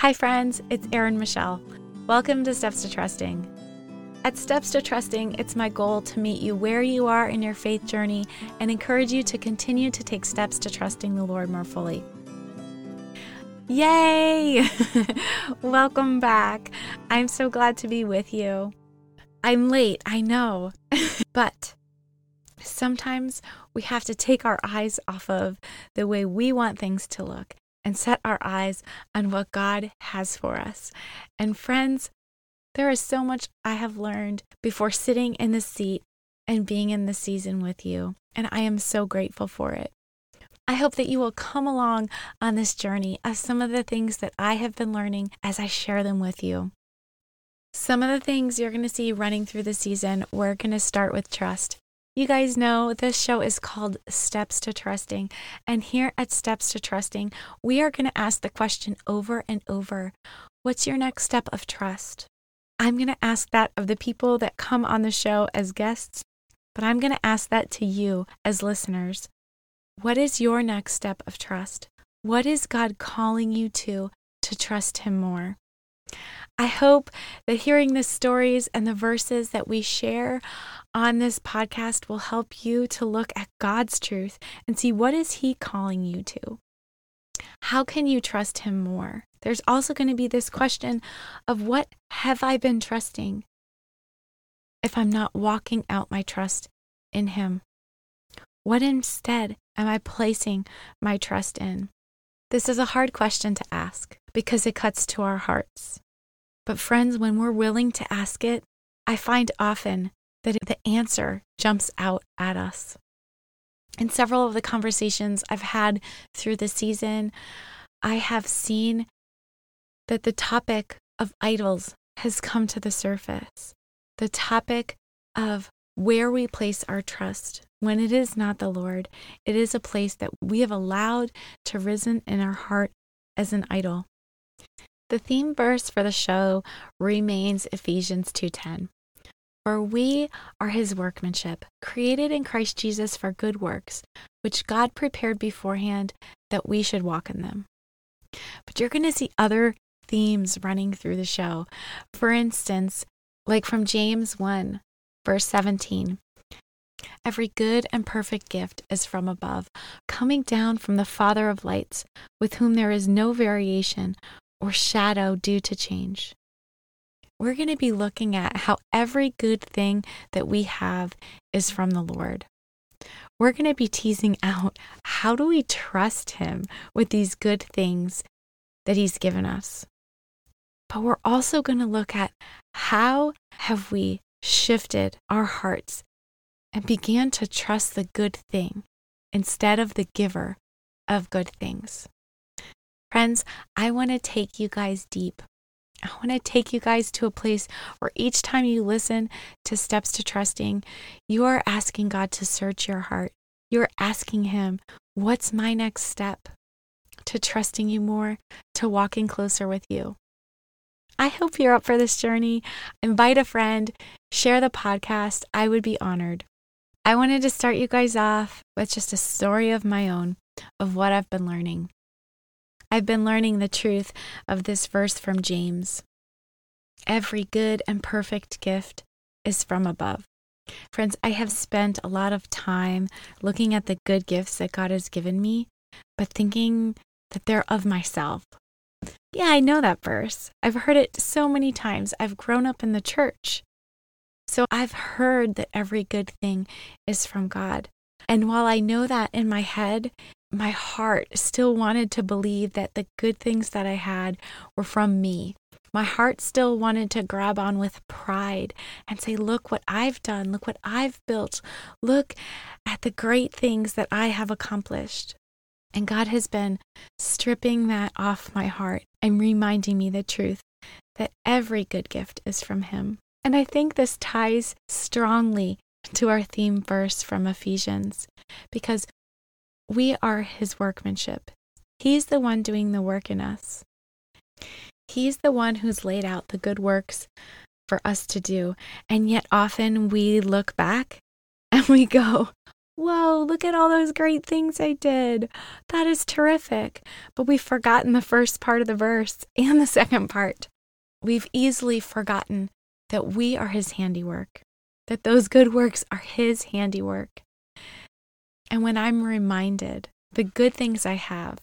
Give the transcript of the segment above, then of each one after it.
Hi, friends, it's Erin Michelle. Welcome to Steps to Trusting. At Steps to Trusting, it's my goal to meet you where you are in your faith journey and encourage you to continue to take steps to trusting the Lord more fully. Yay! Welcome back. I'm so glad to be with you. I'm late, I know, but sometimes we have to take our eyes off of the way we want things to look and set our eyes on what God has for us. And friends, there is so much I have learned before sitting in the seat and being in the season with you, and I am so grateful for it. I hope that you will come along on this journey of some of the things that I have been learning as I share them with you. Some of the things you're going to see running through the season, we're going to start with trust. You guys know this show is called Steps to Trusting. And here at Steps to Trusting, we are going to ask the question over and over What's your next step of trust? I'm going to ask that of the people that come on the show as guests, but I'm going to ask that to you as listeners. What is your next step of trust? What is God calling you to to trust Him more? I hope that hearing the stories and the verses that we share on this podcast will help you to look at God's truth and see what is he calling you to. How can you trust him more? There's also going to be this question of what have I been trusting if I'm not walking out my trust in him? What instead am I placing my trust in? This is a hard question to ask because it cuts to our hearts. But, friends, when we're willing to ask it, I find often that the answer jumps out at us. In several of the conversations I've had through the season, I have seen that the topic of idols has come to the surface. The topic of where we place our trust when it is not the Lord, it is a place that we have allowed to risen in our heart as an idol. The theme verse for the show remains Ephesians 2:10. For we are his workmanship, created in Christ Jesus for good works, which God prepared beforehand that we should walk in them. But you're going to see other themes running through the show. For instance, like from James 1, verse 17. Every good and perfect gift is from above, coming down from the Father of lights, with whom there is no variation or shadow due to change. We're going to be looking at how every good thing that we have is from the Lord. We're going to be teasing out how do we trust Him with these good things that He's given us. But we're also going to look at how have we shifted our hearts and began to trust the good thing instead of the giver of good things. Friends, I want to take you guys deep. I want to take you guys to a place where each time you listen to Steps to Trusting, you are asking God to search your heart. You're asking Him, What's my next step to trusting you more, to walking closer with you? I hope you're up for this journey. Invite a friend, share the podcast. I would be honored. I wanted to start you guys off with just a story of my own of what I've been learning. I've been learning the truth of this verse from James. Every good and perfect gift is from above. Friends, I have spent a lot of time looking at the good gifts that God has given me, but thinking that they're of myself. Yeah, I know that verse. I've heard it so many times. I've grown up in the church. So I've heard that every good thing is from God. And while I know that in my head, my heart still wanted to believe that the good things that I had were from me. My heart still wanted to grab on with pride and say, Look what I've done. Look what I've built. Look at the great things that I have accomplished. And God has been stripping that off my heart and reminding me the truth that every good gift is from Him. And I think this ties strongly to our theme verse from Ephesians because we are his workmanship. He's the one doing the work in us. He's the one who's laid out the good works for us to do. And yet often we look back and we go, Whoa, look at all those great things I did. That is terrific. But we've forgotten the first part of the verse and the second part. We've easily forgotten that we are His handiwork, that those good works are His handiwork. And when I'm reminded the good things I have,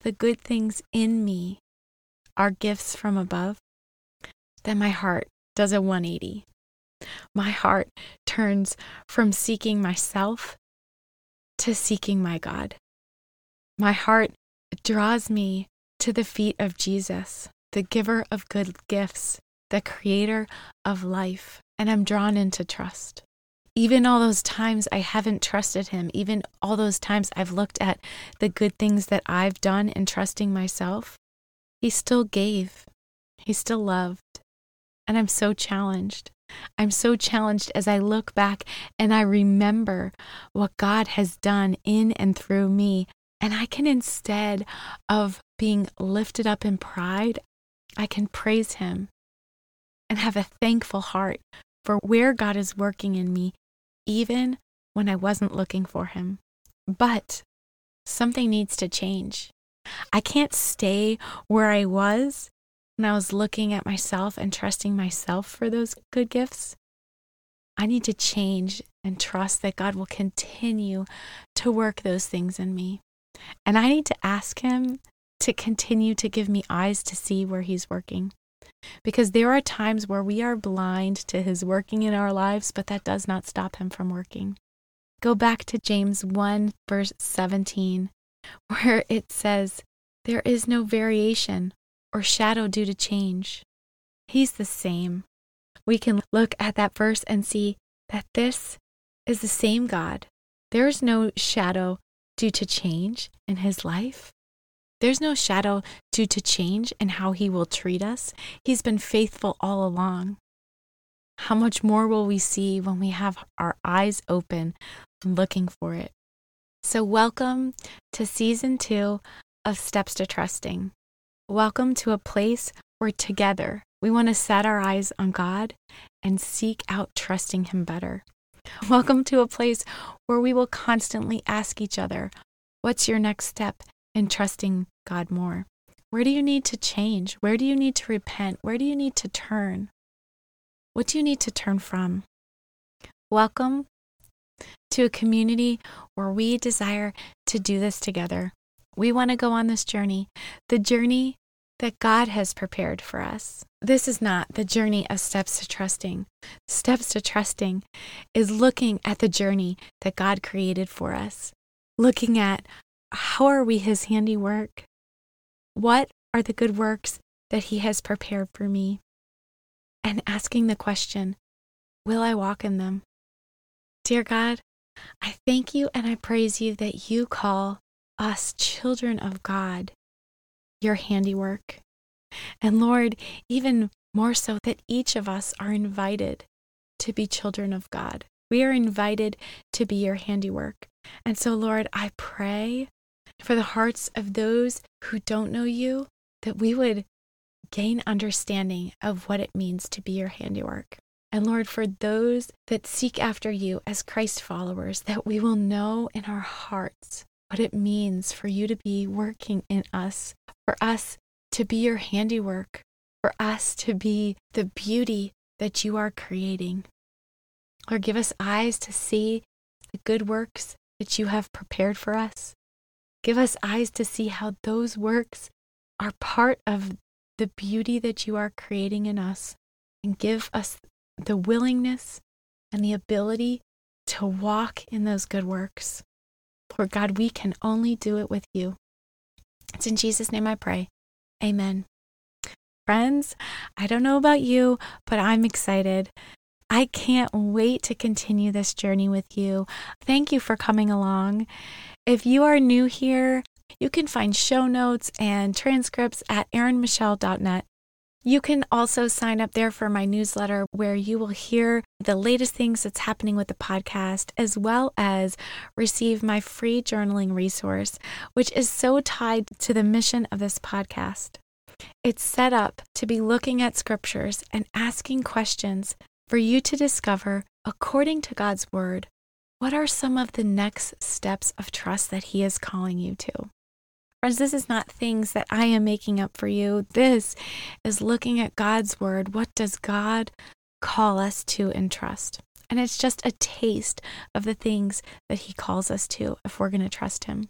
the good things in me are gifts from above, then my heart does a 180. My heart turns from seeking myself to seeking my God. My heart draws me to the feet of Jesus, the giver of good gifts, the creator of life, and I'm drawn into trust. Even all those times I haven't trusted him, even all those times I've looked at the good things that I've done in trusting myself, he still gave, he still loved. And I'm so challenged. I'm so challenged as I look back and I remember what God has done in and through me. And I can, instead of being lifted up in pride, I can praise Him and have a thankful heart for where God is working in me, even when I wasn't looking for Him. But something needs to change. I can't stay where I was when I was looking at myself and trusting myself for those good gifts, I need to change and trust that God will continue to work those things in me. And I need to ask Him to continue to give me eyes to see where He's working. Because there are times where we are blind to His working in our lives, but that does not stop Him from working. Go back to James 1, verse 17, where it says, There is no variation or shadow due to change. He's the same. We can look at that verse and see that this is the same God. There's no shadow due to change in his life. There's no shadow due to change in how he will treat us. He's been faithful all along. How much more will we see when we have our eyes open looking for it? So, welcome to season two of Steps to Trusting. Welcome to a place where together we want to set our eyes on God and seek out trusting Him better. Welcome to a place where we will constantly ask each other, What's your next step in trusting God more? Where do you need to change? Where do you need to repent? Where do you need to turn? What do you need to turn from? Welcome to a community where we desire to do this together. We want to go on this journey, the journey that God has prepared for us. This is not the journey of steps to trusting. Steps to trusting is looking at the journey that God created for us, looking at how are we his handiwork? What are the good works that he has prepared for me? And asking the question, will I walk in them? Dear God, I thank you and I praise you that you call us children of God, your handiwork. And Lord, even more so, that each of us are invited to be children of God. We are invited to be your handiwork. And so, Lord, I pray for the hearts of those who don't know you that we would gain understanding of what it means to be your handiwork. And Lord, for those that seek after you as Christ followers, that we will know in our hearts what it means for you to be working in us, for us to be your handiwork, for us to be the beauty that you are creating. Lord, give us eyes to see the good works that you have prepared for us. Give us eyes to see how those works are part of the beauty that you are creating in us. And give us the willingness and the ability to walk in those good works. Lord God, we can only do it with you. It's in Jesus' name I pray. Amen. Friends, I don't know about you, but I'm excited. I can't wait to continue this journey with you. Thank you for coming along. If you are new here, you can find show notes and transcripts at erinmichelle.net. You can also sign up there for my newsletter where you will hear the latest things that's happening with the podcast, as well as receive my free journaling resource, which is so tied to the mission of this podcast. It's set up to be looking at scriptures and asking questions for you to discover, according to God's word, what are some of the next steps of trust that He is calling you to? Friends, this is not things that I am making up for you. This is looking at God's word. What does God call us to entrust? And it's just a taste of the things that He calls us to if we're going to trust Him.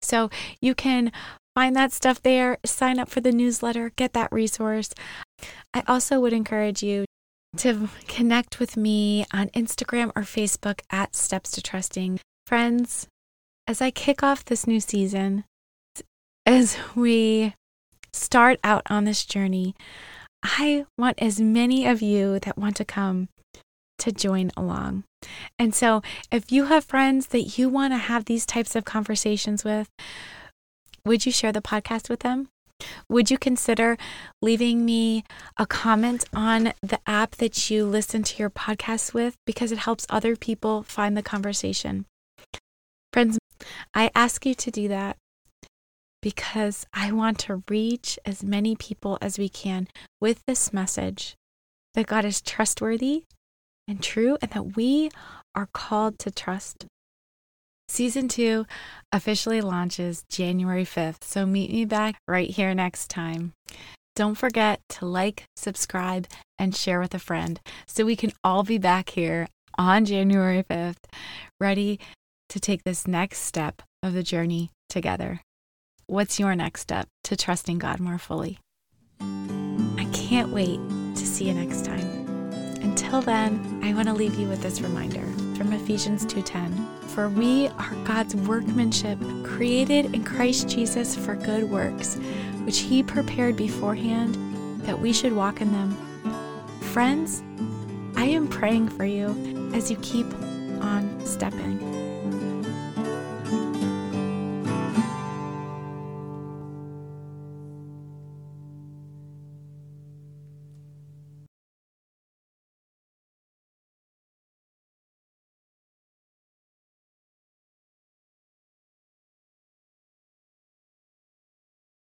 So you can find that stuff there, sign up for the newsletter, get that resource. I also would encourage you to connect with me on Instagram or Facebook at Steps to Trusting. Friends, as I kick off this new season, as we start out on this journey, I want as many of you that want to come to join along. And so, if you have friends that you want to have these types of conversations with, would you share the podcast with them? Would you consider leaving me a comment on the app that you listen to your podcast with because it helps other people find the conversation? Friends, I ask you to do that because I want to reach as many people as we can with this message that God is trustworthy and true and that we are called to trust. Season two officially launches January 5th, so meet me back right here next time. Don't forget to like, subscribe, and share with a friend so we can all be back here on January 5th, ready to take this next step of the journey together. What's your next step to trusting God more fully? I can't wait to see you next time. Until then, I want to leave you with this reminder from Ephesians 2:10. For we are God's workmanship, created in Christ Jesus for good works, which he prepared beforehand that we should walk in them. Friends, I am praying for you as you keep on stepping.